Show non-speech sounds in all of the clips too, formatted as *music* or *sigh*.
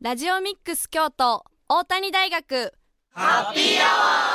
ラジオミックス京都大谷大学。ハッピーアワ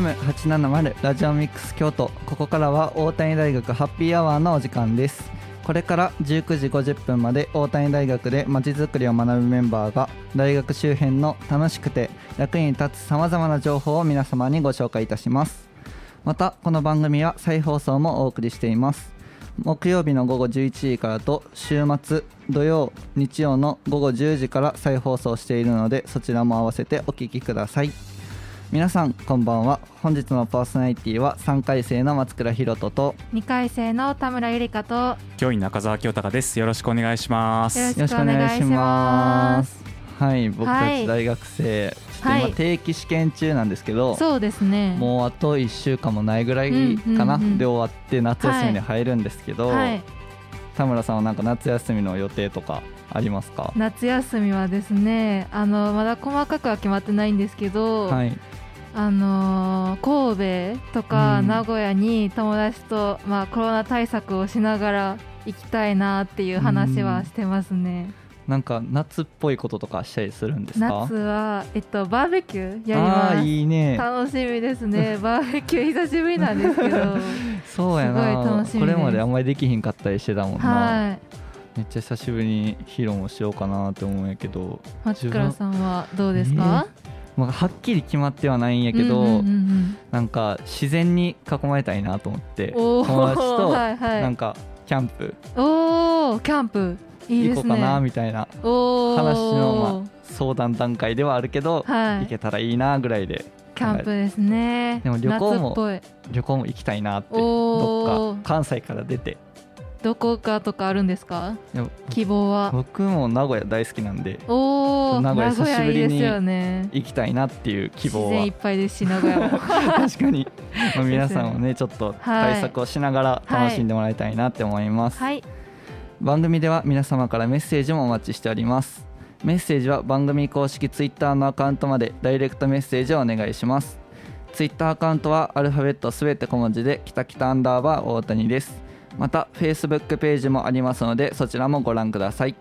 ー FM870 ラジオミックス京都。ここからは大谷大学ハッピーアワーのお時間です。これから19時50分まで大谷大学でまちづくりを学ぶメンバーが大学周辺の楽しくて役に立つさまざまな情報を皆様にご紹介いたします。またこの番組は再放送もお送りしています。木曜日の午後11時からと週末土曜日曜の午後10時から再放送しているのでそちらも合わせてお聴きください。皆さんこんばんは。本日のパーソナリティは3回生の松倉ひろとと2回生の田村ゆりかと教員中澤清隆です。よろしくお願いします。よろしくお願いします。はい僕たち大学生、はい、今定期試験中なんですけど、そうですね。もうあと1週間もないぐらいかな、うんうんうん、で終わって夏休みに入るんですけど、はい、田村さんはなんか夏休みの予定とかありますか？夏休みはですねあのまだ細かくは決まってないんですけど、はい、あのー、神戸とか名古屋に友達と、まあ、コロナ対策をしながら行きたいなっていう話はしてますね。なんか夏っぽいこととかしたりするんですか？夏は、えっと、バーベキューやります。いいね。楽しみですね。バーベキュー久しぶりなんですけど。*laughs* そうやな。これまであんまりできひんかったりしてたもんな、はい、めっちゃ久しぶりに披露もしようかなって思うんやけど松倉さんはどうですか、えーまあ、はっきり決まってはないんやけど、うんうんうんうん、なんか自然に囲まれたいなと思って友達となんかキャンプ。おキャンプ。いい、ね、行こうかなみたいな。話の、まあ、相談段階ではあるけど、はい、行けたらいいなぐらいでキャンプですね。でも旅行も旅行も行きたいなってどっか関西から出てどこかとかあるんですか？希望は。僕も名古屋大好きなんでお名古屋久しぶりに行きたいなっていう希望は、いっぱいですし名古屋も。*laughs* 確かに、まあ、皆さんもねちょっと対策をしながら楽しんでもらいたいなって思います、はい、番組では皆様からメッセージもお待ちしております。メッセージは番組公式ツイッターのアカウントまでダイレクトメッセージをお願いします。ツイッターアカウントはアルファベットすべて小文字できたきたアンダーバー大谷ですまた Facebook ページもありますのでそちらもご覧ください。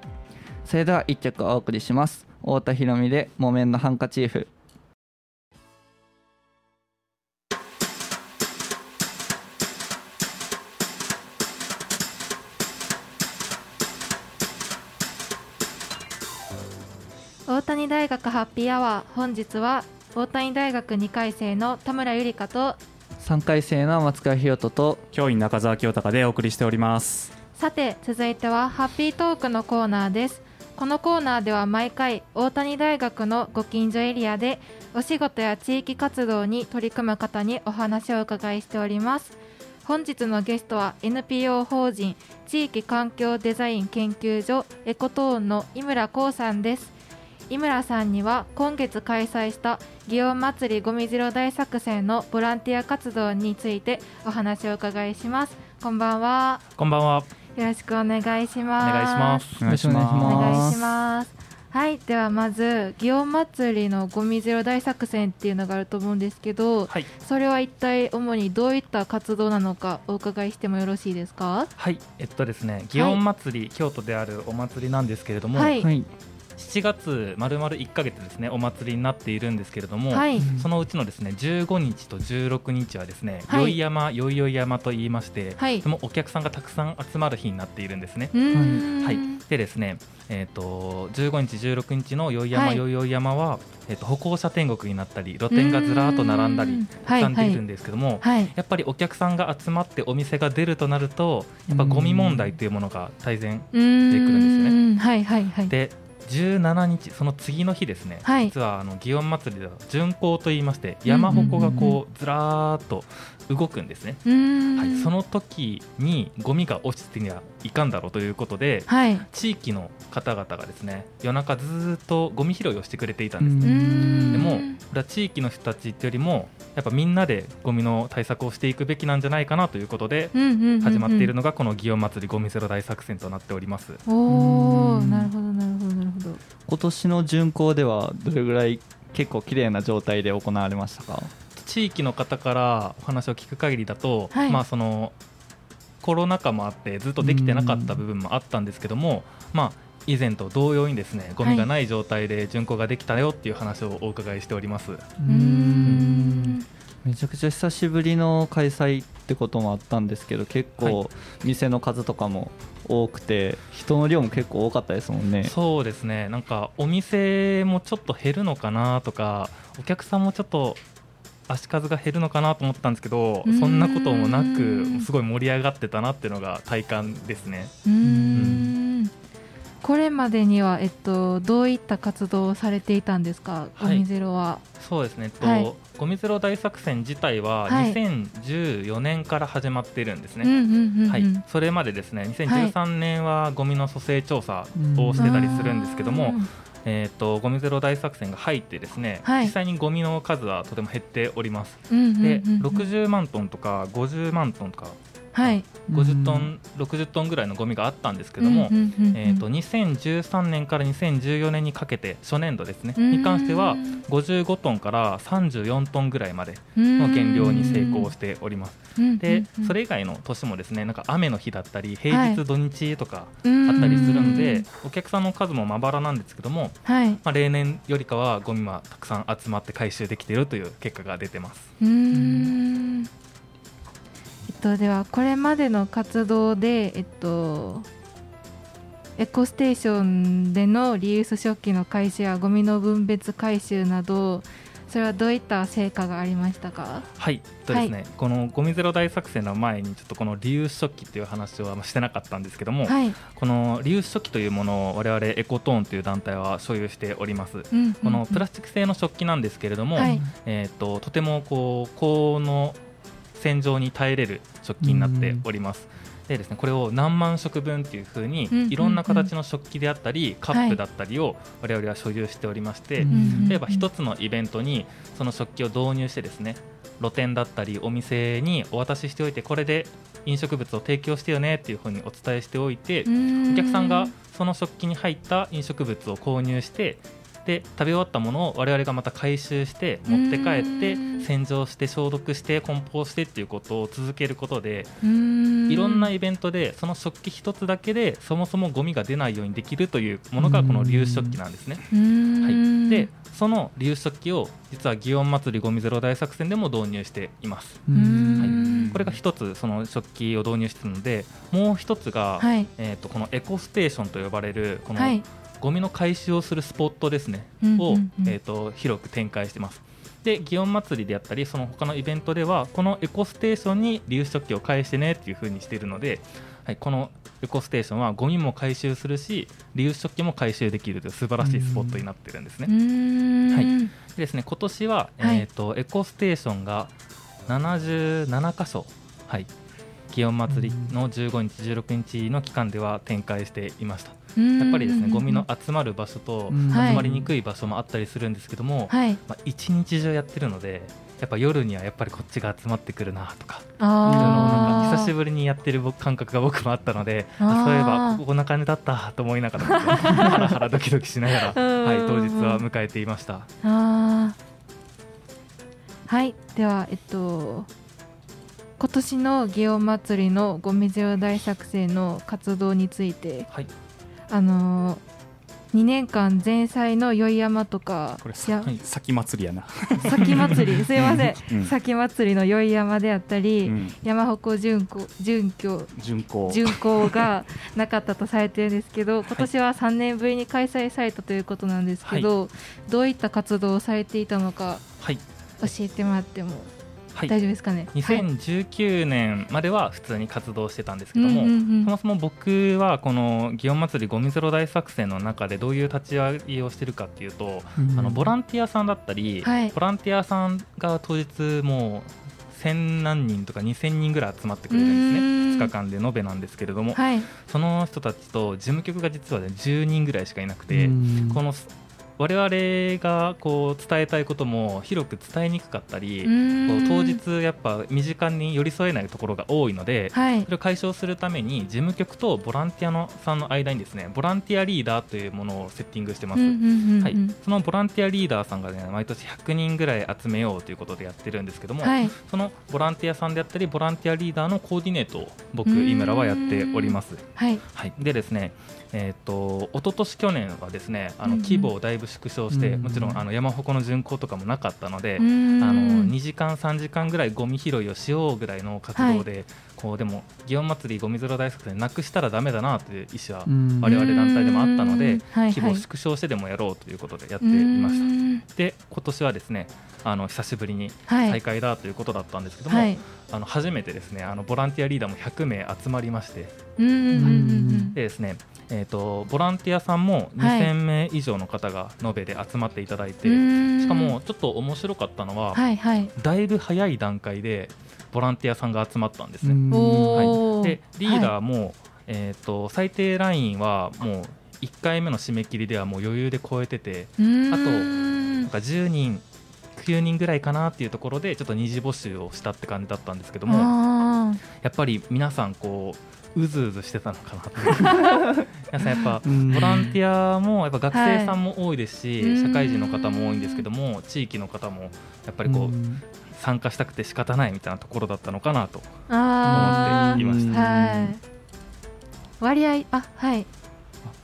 それでは1曲お送りします。太田裕美で「木綿のハンカチーフ」大谷大学ハッピーアワー。本日は大谷大学2回生の田村ゆりかと3回生の松川博人と教員中澤清隆でお送りしております。さて続いてはハッピートークのコーナーです。このコーナーでは毎回大谷大学のご近所エリアでお仕事や地域活動に取り組む方にお話をお伺いしております。本日のゲストは NPO 法人地域環境デザイン研究所エコトーンの井村光さんです井村さんには今月開催した祇園祭りごみゼロ大作戦のボランティア活動についてお話をお伺いします。こんばんは。こんばんは。よろしくお願いします。お願いします。お願いします。お願いします。はい。ではまず祇園祭りのゴミゼロ大作戦っていうのがあると思うんですけど、はい、それは一体主にどういった活動なのかお伺いしてもよろしいですか？はい。えっとですね祇園祭り、はい、京都であるお祭りなんですけれども、はい、7月まるまる1か月ですねお祭りになっているんですけれども、はい、そのうちのですね15日と16日はですね、はい、宵山よいよい山と言いまして、はい、そのお客さんがたくさん集まる日になっているんですね。はい、でですね、えーと、15日16日の宵山、よいよい山は、えーと、歩行者天国になったり露店がずらっと並んだり並ん。でいるんですけども、やっぱりお客さんが集まってお店が出るとなるとやっぱゴミ問題というものが大然出てくるんですよね。はいはいはい、で17日その次の日ですね、はい、実はあの祇園祭りでは巡行といいまして山鉾がこうずらーっと動くんですね、はい、その時にゴミが落ちてにはいかんだろうということで、はい、地域の方々がですね夜中ずっとゴミ拾いをしてくれていたんですね。でもこれは地域の人たちってよりもやっぱみんなでゴミの対策をしていくべきなんじゃないかなということで始まっているのがこの祇園祭りゴミゼロ大作戦となっております。おなるほどなるほどなるほど。今年の巡行ではどれぐらい結構綺麗な状態で行われましたか？地域の方からお話を聞く限りだと、はい、まあそのコロナ禍もあってずっとできてなかった部分もあったんですけども、まあ以前と同様にですねゴミがない状態で巡行ができたよっていう話をお伺いしております。うんめちゃくちゃ久しぶりの開催ってこともあったんですけど結構店の数とかも多くて人の量も結構多かったですもんね。そうですね。なんかお店もちょっと減るのかなとかお客さんもちょっと足数が減るのかなと思ったんですけどそんなこともなくすごい盛り上がってたなっていうのが体感ですね。うん。これまでには、えっと、どういった活動をされていたんですか、ゴミゼロは。そうですね、えっと、はい、ゴミゼロ大作戦自体は2014年から始まっているんですね、はい、それまでですね2013年はゴミの組成調査をしてたりするんですけども、えーと、ゴミゼロ大作戦が入ってですね、はい、実際にゴミの数はとても減っております、で60万トンとか50万トンとかはい、50トン、60トンぐらいのゴミがあったんですけども、えーと、2013年から2014年にかけて初年度ですね。に関しては55トンから34トンぐらいまでの減量に成功しております。でそれ以外の年もですねなんか雨の日だったり平日土日とかあったりするので、お客さんの数もまばらなんですけども、はい、まあ、例年よりかはゴミはたくさん集まって回収できているという結果が出てます。うんと、ではこれまでの活動で、えっと、エコステーションでのリユース食器の回収やゴミの分別回収などそれはどういった成果がありましたか？はいとですね、はい、このゴミゼロ大作戦の前にちょっとこのリユース食器という話はしてなかったんですけども、はい、このリユース食器というものを我々エコトーンという団体は所有しております、うんうんうん、このプラスチック製の食器なんですけれども、はい、えーと、とてもこう高の洗浄に耐えれる食器になっております。でですね、これを何万食分っていうふうにいろんな形の食器であったりカップだったりを我々は所有しておりまして、例えば一つのイベントにその食器を導入してですね露店だったりお店にお渡ししておいてこれで飲食物を提供してよねっていうふうにお伝えしておいてお客さんがその食器に入った飲食物を購入してで食べ終わったものを我々がまた回収して持って帰って洗浄して消毒して梱包してっていうことを続けることでいろんなイベントでその食器一つだけでそもそもゴミが出ないようにできるというものがこの粒子食器なんですね。はい、でその粒子食器を実は祇園祭りゴミゼロ大作戦でも導入しています。はい、これが一つその食器を導入しているのでもう一つが、はい、えー、とこのエコステーションと呼ばれるこの、はいゴミの回収をするスポットですね、うんうんうん、を、えーと、広く展開してます。で祇園祭であったりその他のイベントではこのエコステーションに粒子食器を返してねっていう風にしているので、はい、このエコステーションはゴミも回収するし粒子食器も回収できるという素晴らしいスポットになってるんですね。はい、でですね今年は、はい、えーと、エコステーションが77箇所、はい、祇園祭の15日16日の期間では展開していました。やっぱりですねゴミの集まる場所と集まりにくい場所もあったりするんですけども、はい、まあ、一日中やってるのでやっぱ夜にはやっぱりこっちが集まってくるなとかいうのをなんか久しぶりにやってる感覚が僕もあったのでそういえばこんな感じだったと思いながら、ね、ハラハラドキドキしながら、はい、当日は迎えていました。はいではえっと今年の祇園祭のゴミゼロ大作戦の活動について、はい、あのー、2年間前菜の宵山とかこれ先祭りやな。先祭り *laughs* すいません、うん、先祭りの宵山であったり、うん、山鉾巡行巡行巡行。巡行がなかったとされてるんですけど今年は3年ぶりに開催されたということなんですけど、はい、どういった活動をされていたのか、はい、教えてもらってもはい、大丈夫ですかね？2019年までは普通に活動してたんですけども、そもそも僕はこの祇園祭ゴミゼロ大作戦の中でどういう立ち上げをしてるかっていうと、うん、あのボランティアさんだったり、はい、ボランティアさんが当日もう1000何人とか2000人ぐらい集まってくれるんですね。2日間で延べなんですけれども、はい、その人たちと事務局が実は、ね、10人ぐらいしかいなくてこの我々がこう伝えたいことも広く伝えにくかったり当日やっぱ身近に寄り添えないところが多いので、はい、それを解消するために事務局とボランティアのさんの間にですねボランティアリーダーというものをセッティングしてます、はい、そのボランティアリーダーさんがね毎年100人ぐらい集めようということでやってるんですけども、はい、そのボランティアさんであったりボランティアリーダーのコーディネートを僕井村はやっております。はい、はい、でですねえーと、一昨年去年はですねあの規模をだいぶ縮小して、うん、もちろんあの山鉾の巡行とかもなかったので、あの2時間、3時間ぐらいゴミ拾いをしようぐらいの活動で、はい、こうでも祇園祭りゴミゼロ大作戦なくしたらだめだなという意思は我々団体でもあったので、規模を縮小してでもやろうということでやっていました。で今年はですねあの久しぶりに再開だということだったんですけども、はい、あの初めてですねあのボランティアリーダーも100名集まりまして、でですねえーと、ボランティアさんも2000名以上の方が延べで集まっていただいて、はい、しかもちょっと面白かったのは、はいはい、だいぶ早い段階でボランティアさんが集まったんですね。はい、でリーダーも、はい、えーと、最低ラインはもう1回目の締め切りではもう余裕で超えててあとなんか10人9人ぐらいかなっていうところでちょっと二次募集をしたって感じだったんですけどもやっぱり皆さんこううずうずしてたのかな。と皆さんやっぱボランティアもやっぱ学生さんも多いですし、はい、社会人の方も多いんですけども地域の方もやっぱりこう参加したくて仕方ないみたいなところだったのかなと思っていました。はい。割合あはい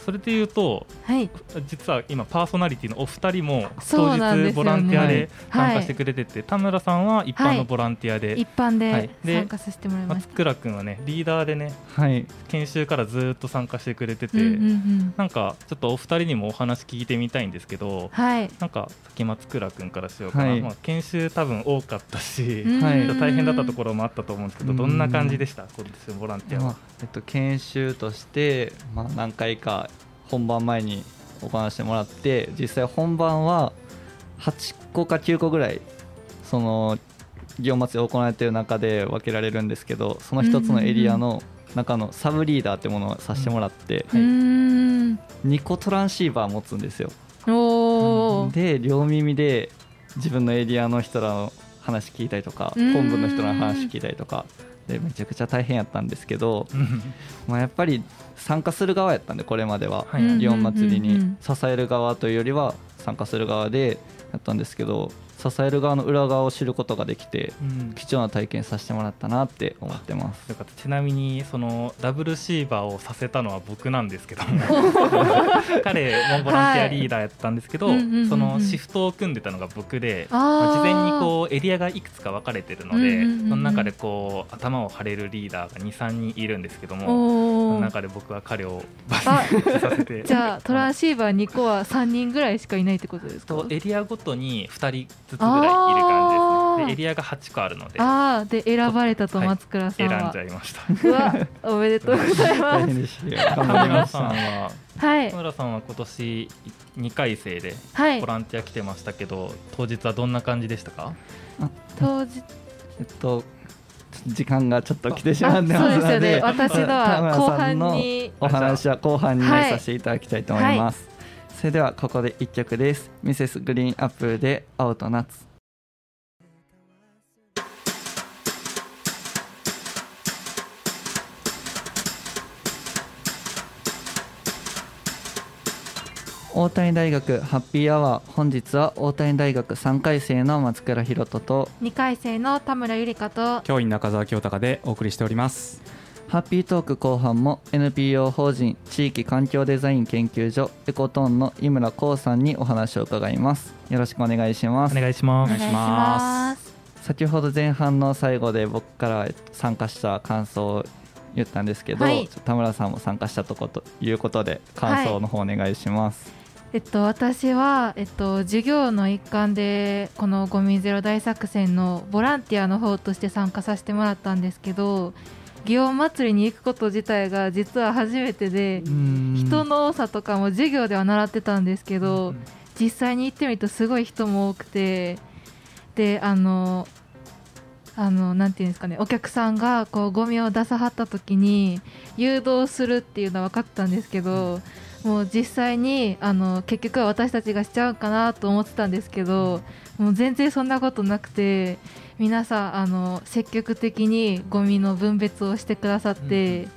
それでいうと、はい、実は今パーソナリティのお二人も当日ボランティアで参加してくれてて、はい、田村さんは一般のボランティアで、はい、一般で参加させてもらいます松倉君はねリーダーでね、はい、研修からずっと参加してくれてて、うんうんうん、なんかちょっとお二人にもお話聞いてみたいんですけど、はい、なんか先松倉君からしようかな、まあ、研修多分多かったし、はい、大変だったところもあったと思うんですけどどんな感じでした？今年ボランティアは。えっと、研修として、まあ、何回か本番前に行わせてもらって実際本番は8個か9個ぐらいその祇園祭行われている中で分けられるんですけどその1つのエリアの中のサブリーダーってものをさせてもらって、はい、2個トランシーバー持つんですよ。で両耳で自分のエリアの人らの話聞いたりとか本部の人の話聞いたりとかでめちゃくちゃ大変やったんですけどまあやっぱり参加する側やったんでこれまでは、はい、祇園祭に支える側というよりは参加する側でやったんですけど支える側の裏側を知ることができて、うん、貴重な体験させてもらったなって思ってます。よかった。ちなみにそのダブルシーバーをさせたのは僕なんですけど *laughs* 彼もボランティアリーダーやったんですけど、はい、そのシフトを組んでたのが僕で、まあ、事前にこうエリアがいくつか分かれてるので、その中でこう頭を張れるリーダーが23人いるんですけどもその中で僕は彼をバスさせて。じゃあトランシーバー2個は3人ぐらいしかいないってことですか？エリアごとに2人ずつぐらいいる感じですね。でエリアが8個あるのでああで選ばれたと松倉さんは、はい、選んじゃいました。うわおめでとうございます。*laughs* 田村さんははい。田村さんは今年2回生でボランティア来てましたけど、はい、当日はどんな感じでしたか？当日。えっと時間がちょっと来てしまってますので、ね、私のは後半に。お話は後半にさせていただきたいと思います、はいそれではここで1曲です。ミセスグリーンアップルで青と夏。大谷大学ハッピーアワー本日は大谷大学3回生の松倉弘人と2回生の田村ゆりかと教員中澤清隆でお送りしておりますハッピートーク後半も NPO 法人地域環境デザイン研究所エコトーンの井村光さんにお話を伺います。よろしくお願いします。お願いします。お願いします。先ほど前半の最後で僕から参加した感想を言ったんですけど、はい、田村さんも参加したとこということで感想の方お願いします、はいえっと、私は、えっと、授業の一環でこのゴミゼロ大作戦のボランティアの方として参加させてもらったんですけど祇園祭りに行くこと自体が実は初めてで人の多さとかも授業では習ってたんですけど実際に行ってみるとすごい人も多くてであのあのなんていうんですかねお客さんがこうゴミを出さはった時に誘導するっていうのは分かったんですけどもう実際にあの結局は私たちがしちゃうかなと思ってたんですけどもう全然そんなことなくて皆さんあの積極的にゴミの分別をしてくださって、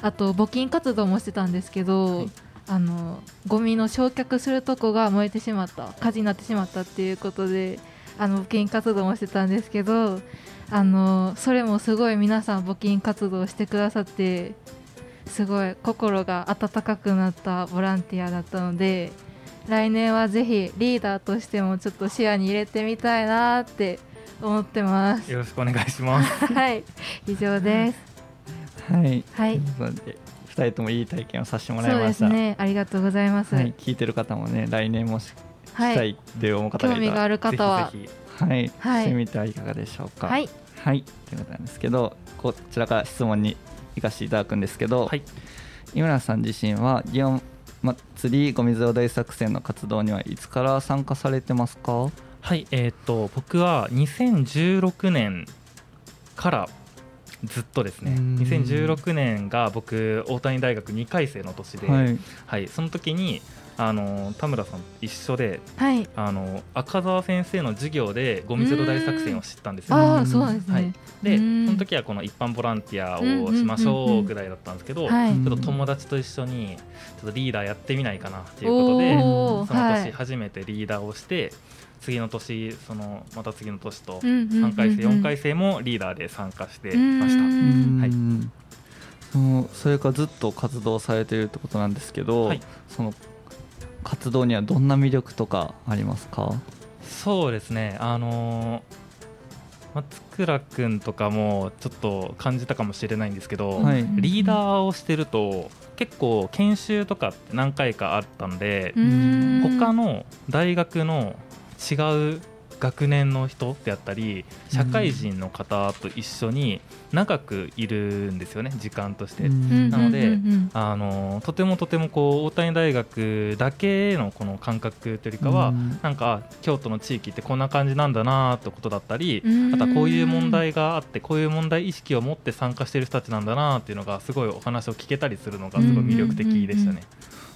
うん、あと募金活動もしてたんですけど、はい、あのゴミの焼却するとこが燃えてしまった火事になってしまったっていうことであの募金活動もしてたんですけどあのそれもすごい皆さん募金活動してくださってすごい心が温かくなったボランティアだったので来年はぜひリーダーとしてもちょっと視野に入れてみたいなって思ってます。よろしくお願いします。*laughs* はい。以上です。はい。はい。二人ともいい体験をさせてもらいました。そうですね。ありがとうございます、はい、聞いてる方もね来年もししたいって思う方がいたら、興味がある方は。ぜひはい、はい、してみてはいかがでしょうか。はい。はい。ということなんですけどこちらから質問に行かせていただくんですけど、はい、井村さん自身は祇園祭りごみゼロ大作戦の活動にはいつから参加されてますか？はいえー、っと僕は2016年からずっとですね2016年が僕大谷大学2回生の年で、はい、はい、その時にあの田村さん一緒で、はい、あの赤澤先生の授業でゴミゼロ大作戦を知ったんですよ、あそうですね、はい、でその時はこの一般ボランティアをしましょうぐらいだったんですけど、ちょっと友達と一緒にちょっとリーダーやってみないかなっていうことでその年初めてリーダーをして、次の年そのまた次の年と3回生4回生もリーダーで参加してました。はい。そのそれからずっと活動されているってことなんですけど、はい、その活動にはどんな魅力とかありますか？そうですね。あの松倉君とかもちょっと感じたかもしれないんですけど、はい、リーダーをしてると結構研修とかって何回かあったんで他の大学の違う学年の人であったり社会人の方と一緒に長くいるんですよね時間として。なのであのとてもとてもこう大谷大学だけのこの感覚というよりかはなんか京都の地域ってこんな感じなんだなってことだったりあとはこういう問題があってこういう問題意識を持って参加している人たちなんだなっていうのがすごいお話を聞けたりするのがすごい魅力的でしたね。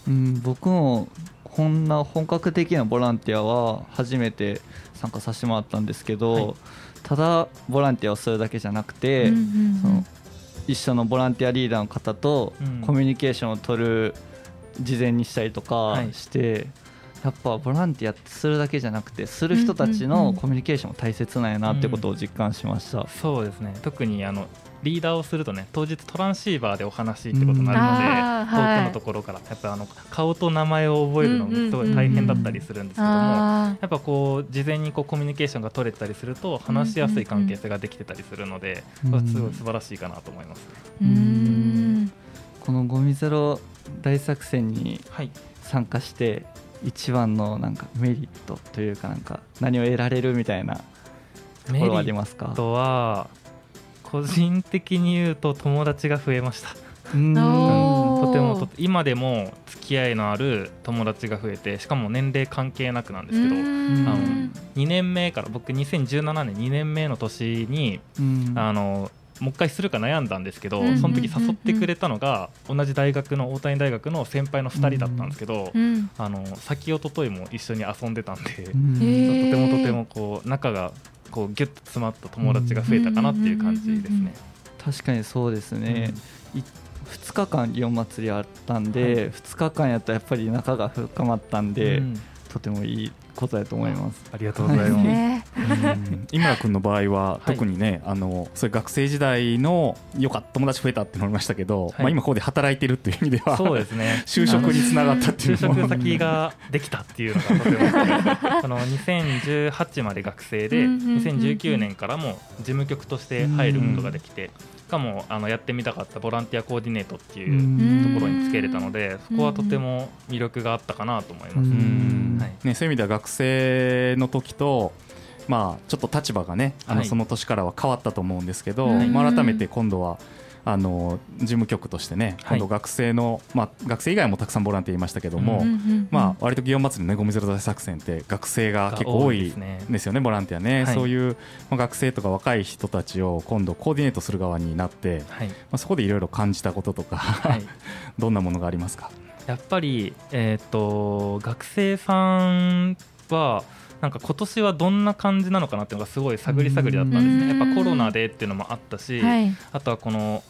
うん。僕もこんな本格的なボランティアは初めて参加させてもらったんですけど、はい、ただボランティアをするだけじゃなくて、うんうんうん、その一緒のボランティアリーダーの方とコミュニケーションを取る事前にしたりとかして、はい、やっぱボランティアするだけじゃなくてする人たちのコミュニケーションも大切なんやなってことを実感しました、うん。うん、そうですね。特にあのリーダーをするとね当日トランシーバーでお話ってことになるので、遠くのところからやっぱあの顔と名前を覚えるのがすごい大変だったりするんですけども、やっぱこう事前にこうコミュニケーションが取れたりすると話しやすい関係性ができてたりするので、すごい素晴らしいかなと思います、ね、このゴミゼロ大作戦に参加して、一番のなんかメリットというかなんか何を得られるみたいなところはありますか？メリットは個人的に言うと友達が増えました。とてもと今でも付き合いのある友達が増えてしかも年齢関係なくなんですけどあの2年目から僕2017年2年目の年にあのもう一回するか悩んだんですけど、その時誘ってくれたのが同じ大学の大谷大学の先輩の2人だったんですけど、あの先おとといも一緒に遊んでたんで、とてもとてもこう仲がこうギュッと詰まった友達が増えたかなっていう感じですね。確かにそうですね、うん、2日間祇園祭りあったんで、はい、2日間やったらやっぱり仲が深まったんで、うん、とてもいいことだと思います。ありがとうございます。井村君の場合は特にね、あのそれ学生時代のよかった友達増えたってのありましたけど、まあ今ここで働いてるっていう意味では、そうですね。就職につながったっていう。就職先ができたっていうのがとてもあの2018まで学生で、2019年からも事務局として入ることができて。しかもあのやってみたかったボランティアコーディネートっていうところにつけれたのでそこはとても魅力があったかなと思います、はい。ね、そういう意味では学生の時とまあ、ちょっと立場がねあのその年からは変わったと思うんですけど、まあ、改めて今度はあの事務局としてね、今度学生の、まあ、学生以外もたくさんボランティアいましたけども、まあ、割と祇園祭の、ね、ゴミゼロ大作戦って学生が結構多いですよね、ボランティアね、そういう、まあ、学生とか若い人たちを今度コーディネートする側になって、まあ、そこでいろいろ感じたこととか *laughs* どんなものがありますか？やっぱり、えーと、学生さんはなんか今年はどんな感じなのかなっていうのがすごい探り探りだったんですね。やっぱコロナでっていうのもあったし、はい、あとはこの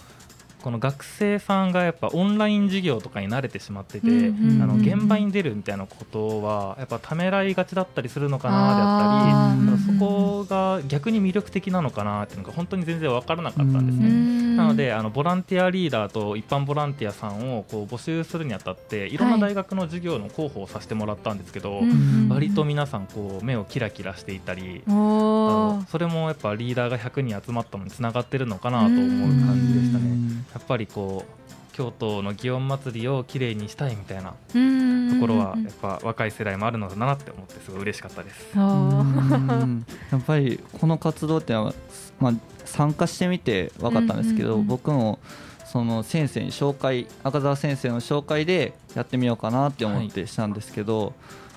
この学生さんがやっぱオンライン授業とかに慣れてしまってて、あの現場に出るみたいなことはやっぱためらいがちだったりするのかなであったりそこが逆に魅力的なのかなっていうのが本当に全然分からなかったんですね。なのであのボランティアリーダーと一般ボランティアさんをこう募集するにあたっていろんな大学の授業の広報をさせてもらったんですけど、はい、割と皆さんこう目をキラキラしていたりそれもやっぱリーダーが100人集まったのにつながってるのかなと思う感じでしたね。やっぱりこう京都の祇園祭りをきれいにしたいみたいなところはやっぱ若い世代もあるのだなって思ってすごい嬉しかったです。*laughs* やっぱりこの活動っては、まあ、参加してみて分かったんですけど、僕もその先生に紹介赤澤先生の紹介でやってみようかなって思ってしたんですけど、はい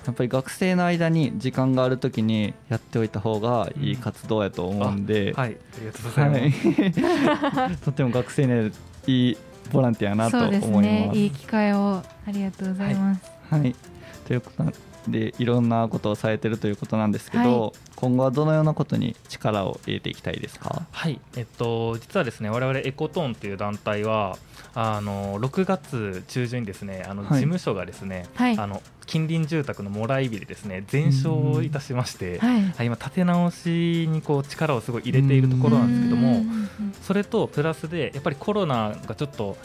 やっぱり学生の間に時間があるときにやっておいた方がいい活動やと思うんで、うん、はい、ありがとうございます、*laughs* とても学生にいいボランティアなと思います。ね、いい機会をありがとうございます。はい、はい、ということでいろんなことをされてるということなんですけど、はい、今後はどのようなことに力を入れていきたいですか？はい。えっと実はですね我々エコトーンという団体はあの6月中旬にですねあの、事務所がですね、はい、あの近隣住宅のもらい火でですね全焼いたしまして、はい、今立て直しにこう力をすごい入れているところなんですけどもそれとプラスでやっぱりコロナがちょっと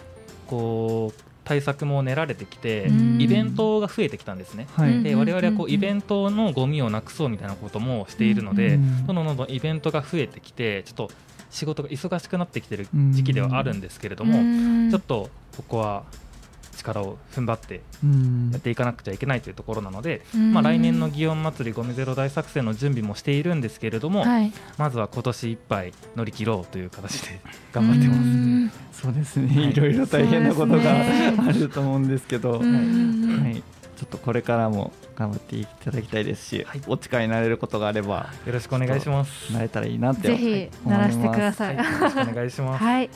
こう対策も練られてきてイベントが増えてきたんですね、はい、で我々はこうイベントのゴミをなくそうみたいなこともしているのでどんどんどんどんイベントが増えてきてちょっと仕事が忙しくなってきてる時期ではあるんですけれどもちょっとここは力を踏ん張ってやっていかなくちゃいけないというところなので、まあ、来年の祇園祭ゴミゼロ大作戦の準備もしているんですけれども、はい、まずは今年いっぱい乗り切ろうという形で *laughs* 頑張ってます。そうですね、はい、いろいろ大変なことがあると思うんですけど、はい、はい。ちょっとこれからも頑張っていただきたいですし、はい、お力になれることがあればよろしくお願いします。なれたらいいなってぜひならしてください、はい、よろしくお願いします。*laughs* はい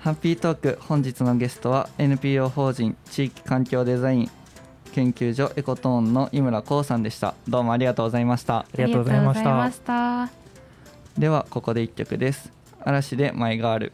ハッピートーク本日のゲストは NPO 法人地域環境デザイン研究所エコトーンの井村光さんでした。どうもありがとうございました。ありがとうございました。ではここで一曲です。嵐でマイガール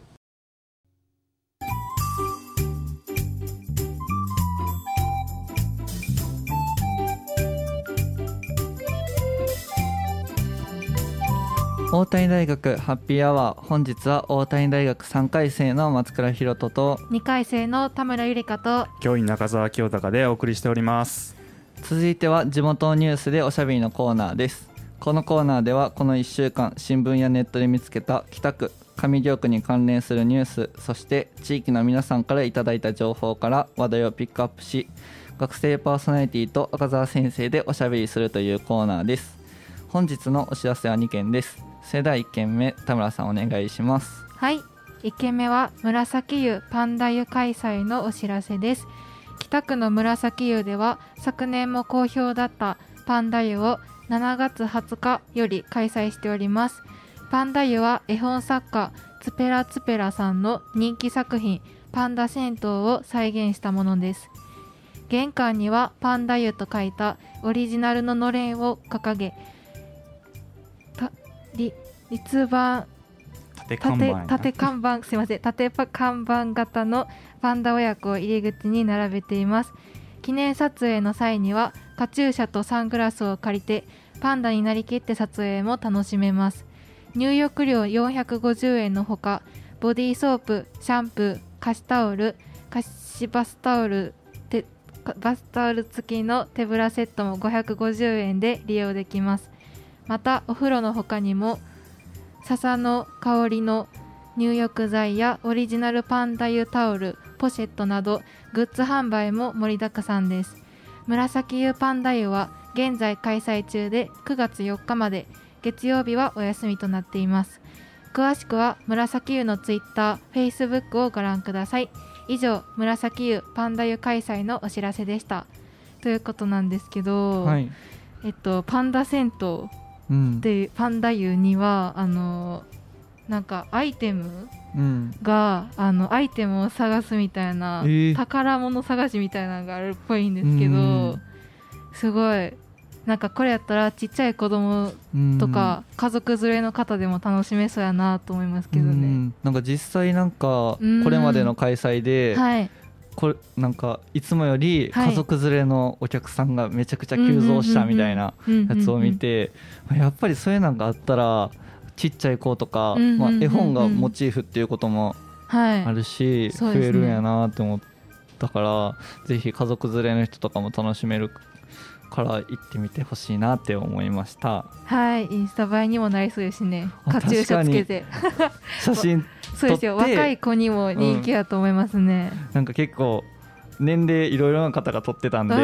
大谷大学ハッピーアワー。本日は大谷大学3回生の松倉弘人と2回生の田村ゆりかと教員中澤清隆でお送りしております。続いては地元ニュースでおしゃべりのコーナーです。このコーナーではこの1週間新聞やネットで見つけた北区上京区に関連するニュースそして地域の皆さんからいただいた情報から話題をピックアップし学生パーソナリティと赤澤先生でおしゃべりするというコーナーです。本日のお知らせは2件です世代1件目田村さんお願いします。はい。1件目は紫湯パンダ湯開催のお知らせです。北区の紫湯では昨年も好評だったパンダ湯を7月20日より開催しております。パンダ湯は絵本作家ツペラツペラさんの人気作品パンダ銭湯を再現したものです。玄関にはパンダ湯と書いたオリジナルののれんを掲げ立板縦看板縦看板すみません。縦看板型のパンダ親子を入り口に並べています。記念撮影の際にはカチューシャとサングラスを借りてパンダになりきって撮影も楽しめます。入浴料450円のほかボディーソープシャンプー貸しタオル貸しバスタオルバスタオル付きの手ぶらセットも550円で利用できますまたお風呂の他にも笹の香りの入浴剤やオリジナルパンダ湯タオルポシェットなどグッズ販売も盛りだくさんです。紫湯パンダ湯は現在開催中で9月4日まで月曜日はお休みとなっています。詳しくは紫湯のツイッター、フェイスブックをご覧ください。以上紫湯パンダ湯開催のお知らせでした。ということなんですけど、はい、えっとパンダ銭湯でパンダ湯にはあのなんかアイテムが、うん、あのアイテムを探すみたいな、えー、宝物探しみたいなのがあるっぽいんですけど、すごい。なんかこれやったらちっちゃい子供とか家族連れの方でも楽しめそうやなと思いますけどね。なん。か実際なんかこれまでの開催で、はい、これなんかいつもより家族連れのお客さんがめちゃくちゃ急増したみたいなやつを見てやっぱりそういうのがあったらちっちゃい子とか、まあ、絵本がモチーフっていうこともあるし、増えるんやなって思ったからぜひ家族連れの人とかも楽しめるから行ってみてほしいなって思いました。はいインスタ映えにもなりそうですね。カチューシャつけて。写真 *laughs* そうですよ若い子にも人気だと思いますね、うん、なんか結構年齢いろいろな方が撮ってたんで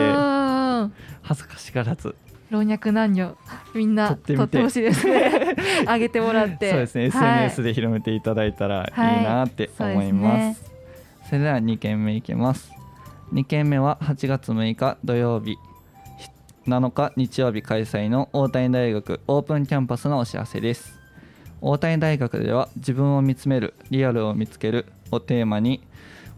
恥ずかしがらず。老若男女みんな撮ってほしいですね。*laughs* 上げてもらって。そうですね、はい、SNS で広めていただいたらい。いなって思いますはいそす。ね、それでは2件目いきます。2件目は8月6日土曜日7日日曜日開催の大谷大学オープンキャンパスのお知らせです。大谷大学では自分を見つめるリアルを見つけるをテーマに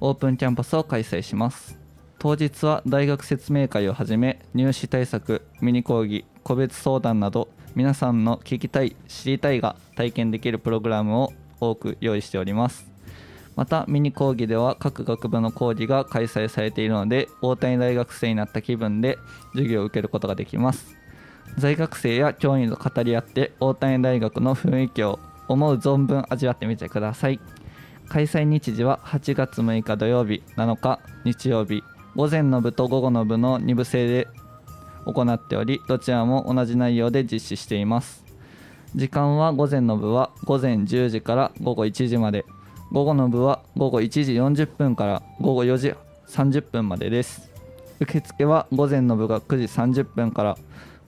オープンキャンパスを開催します。当日は大学説明会をはじめ入試対策ミニ講義個別相談など皆さんの聞きたい知りたいが体験できるプログラムを多く用意しております。またミニ講義では各学部の講義が開催されているので大谷大学生になった気分で授業を受けることができます。在学生や教員と語り合って大谷大学の雰囲気を思う存分味わってみてください。開催日時は8月6日土曜日7日日曜日午前の部と午後の部の2部制で行っておりどちらも同じ内容で実施しています。時間は午前の部は午前10時から午後1時まで。午後の部は午後1時40分から午後4時30分までです。受付は午前の部が9時30分から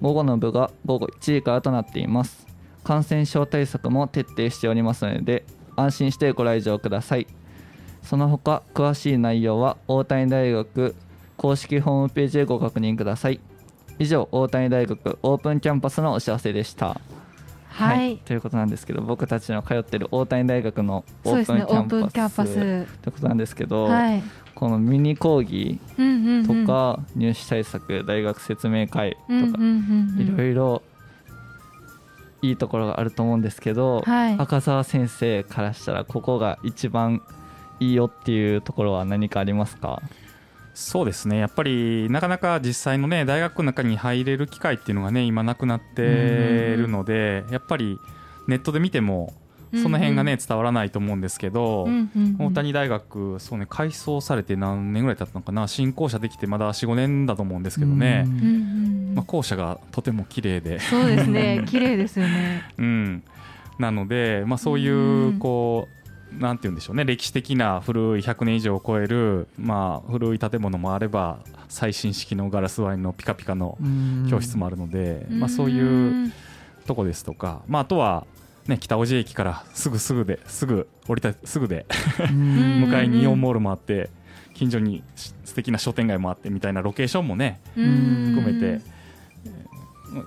午後の部が午後1時からとなっています。感染症対策も徹底しておりますので安心してご来場ください。その他詳しい内容は大谷大学公式ホームページでご確認ください。以上大谷大学オープンキャンパスのお知らせでした。はい、はい、ということなんですけど僕たちの通ってる大谷大学のオープンキャンパス,、ということなんですけど、はい、このミニ講義とか入試対策大学説明会とかいろいろいいところがあると思うんですけど、はい、赤澤先生からしたらここが一番いいよっていうところは何かありますか？そうですね。やっぱりなかなか実際のね大学の中に入れる機会っていうのがね今なくなってるのでやっぱりネットで見てもその辺がね伝わらないと思うんですけど、大谷大学そうね改装されて何年ぐらい経ったのかな？新校舎できてまだ45年だと思うんですけどね、まあ、校舎がとても綺麗で。そうですね。*laughs* 綺麗ですよね。うん。なので、まあ、そういうこうなんて言うんでしょうね。歴史的な古い100年以上を超える、まあ、古い建物もあれば最新式のガラスワインのピカピカの教室もあるので、まあ、そういうとこですとか、まあ、あとは、ね、北大路駅からすぐすぐですぐ降りたすぐで向かいにイオンモールもあって近所に素敵な商店街もあってみたいなロケーションもね含めて。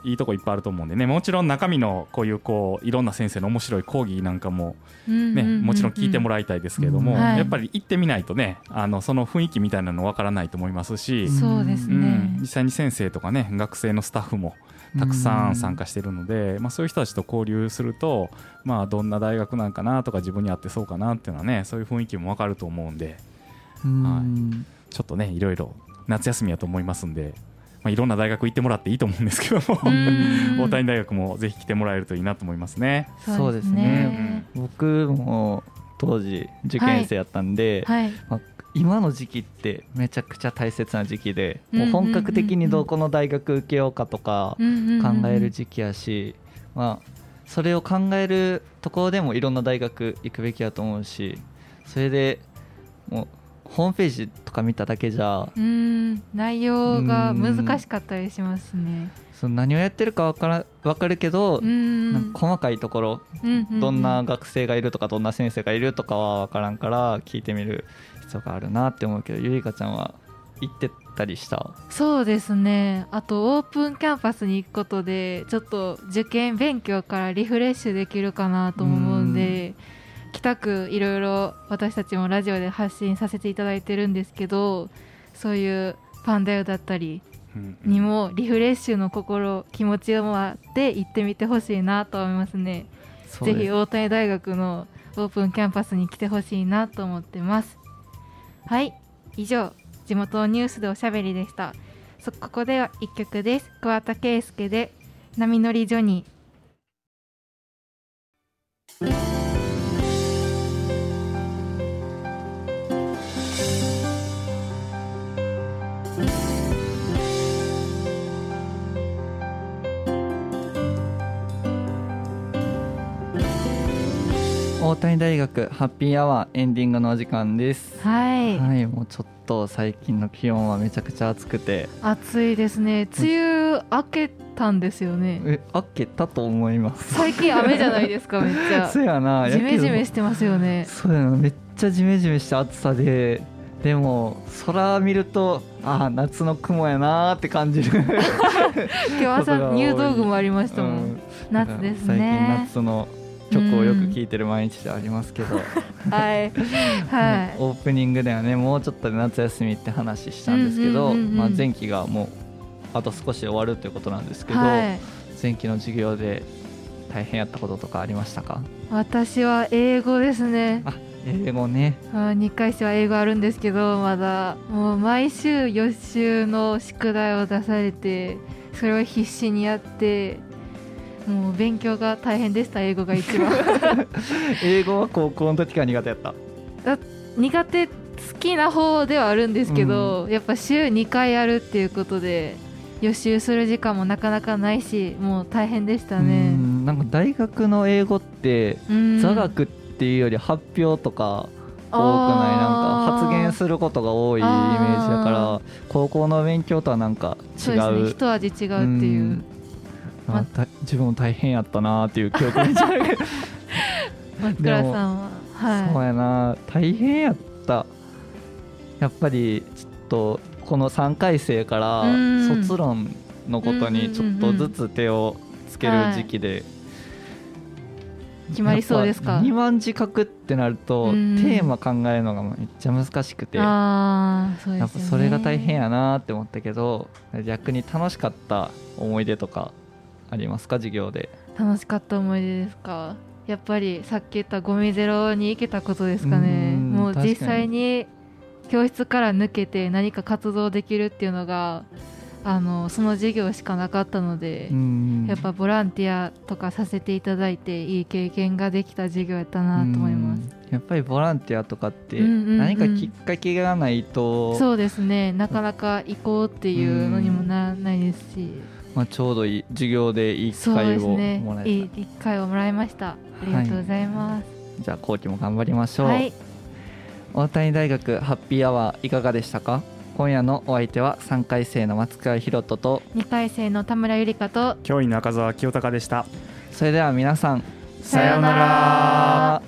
いいとこいっぱいあると思うんでね。もちろん中身のこういうこういろんな先生の面白い講義なんかも、ねもちろん聞いてもらいたいですけれども、やっぱり行ってみないとねあのその雰囲気みたいなのわからないと思いますしそうですね、うん、実際に先生とかね学生のスタッフもたくさん参加してるので、まあ、そういう人たちと交流すると、まあ、どんな大学なんかなとか自分に合ってそうかなっていうのはねそういう雰囲気も分かると思うんで、はい、ちょっとねいろいろ夏休みやと思いますんでまあ、いろんな大学行ってもらっていいと思うんですけども。*laughs* 大谷大学もぜひ来てもらえるといいなと思いますね。そうですね、うん、僕も当時受験生やったんで、はいはい、まあ、今の時期ってめちゃくちゃ大切な時期で、もう本格的にどこの大学受けようかとか考える時期やし、まあ、それを考えるところでもいろんな大学行くべきやと思うしそれでもうホームページとか見ただけじゃうん内容が難しかったりしますね。その何をやってるか分から分かるけどなんか細かいところ、どんな学生がいるとかどんな先生がいるとかは分からんから聞いてみる必要があるなって思うけどゆりかちゃんは行ってたりした？そうですね。あとオープンキャンパスに行くことでちょっと受験勉強からリフレッシュできるかなと思うんで、北区いろいろ私たちもラジオで発信させていただいてるんですけどそういうパンダヨだったりにもリフレッシュの心気持ちを持って行ってみてほしいなと思いますね。ぜひ大谷大学のオープンキャンパスに来てほしいなと思ってます。はい。以上地元ニュースでおしゃべりでした。ここでは1曲です。桑田佳祐で波乗りジョニー大谷大学ハッピーアワーエンディングのお時間です。はい、はい、もうちょっと最近の気温はめちゃくちゃ暑くて。暑いですね。梅雨明けたんですよね。え明けたと思います。最近雨じゃないですかめっちゃ。*laughs* そうやなジメジメしてますよね。そうやなめっちゃジメジメした暑さで。でも空見るとああ夏の雲やなって感じる。*laughs* 今日朝入道具もありましたもん、うん、夏ですね。最近夏の曲をよく聴いてる毎日ではありますけど、はい、はい、オープニングではねもうちょっとで夏休みって話したんですけど、まあ、前期がもうあと少しで終わるということなんですけど、はい、前期の授業で大変やったこととかありましたか？私は英語ですね。あ英語ね。あ2回生は英語あるんですけどまだもう毎週予習の宿題を出されてそれを必死にやってもう勉強が大変でした英語が一番。英語は高校の時から苦手やった。苦手好きな方ではあるんですけど、うん、やっぱ週2回やるっていうことで予習する時間もなかなかないしもう大変でしたね。なんか大学の英語って座学っていうより発表とか多くない？なんか発言することが多いイメージだから高校の勉強とはなんか違う。そうですね。一味違うっていう、まあ、自分も大変やったなっていう記憶に松倉さんは、はい、そうやな。大変やった。やっぱりちょっとこの3回生から卒論のことにちょっとずつ手をつける時期で、決まりそうですか？2万字書くってなると、テーマ考えるのがめっちゃ難しくて。あそうです、ね、やっぱそれが大変やなって思ったけど逆に楽しかった思い出とかありますか？授業で。楽しかった思い出ですか？やっぱりさっき言ったゴミゼロに行けたことですかね。もう実際に教室から抜けて何か活動できるっていうのがあのその授業しかなかったのでやっぱボランティアとかさせていただいていい経験ができた授業やったなと思います。やっぱりボランティアとかって何かきっかけがないと、そうですね。なかなか行こうっていうのにもならないですし。まあ、ちょうどいい授業でいい機会をもらえた、ね、いい機会をもらいました。ありがとうございます、はい、じゃあ後期も頑張りましょう、はい、大谷大学ハッピーアワーいかがでしたか？今夜のお相手は3回生の松川博人と2回生の田村ゆりかと教員の赤澤清隆でした。それでは皆さんさようなら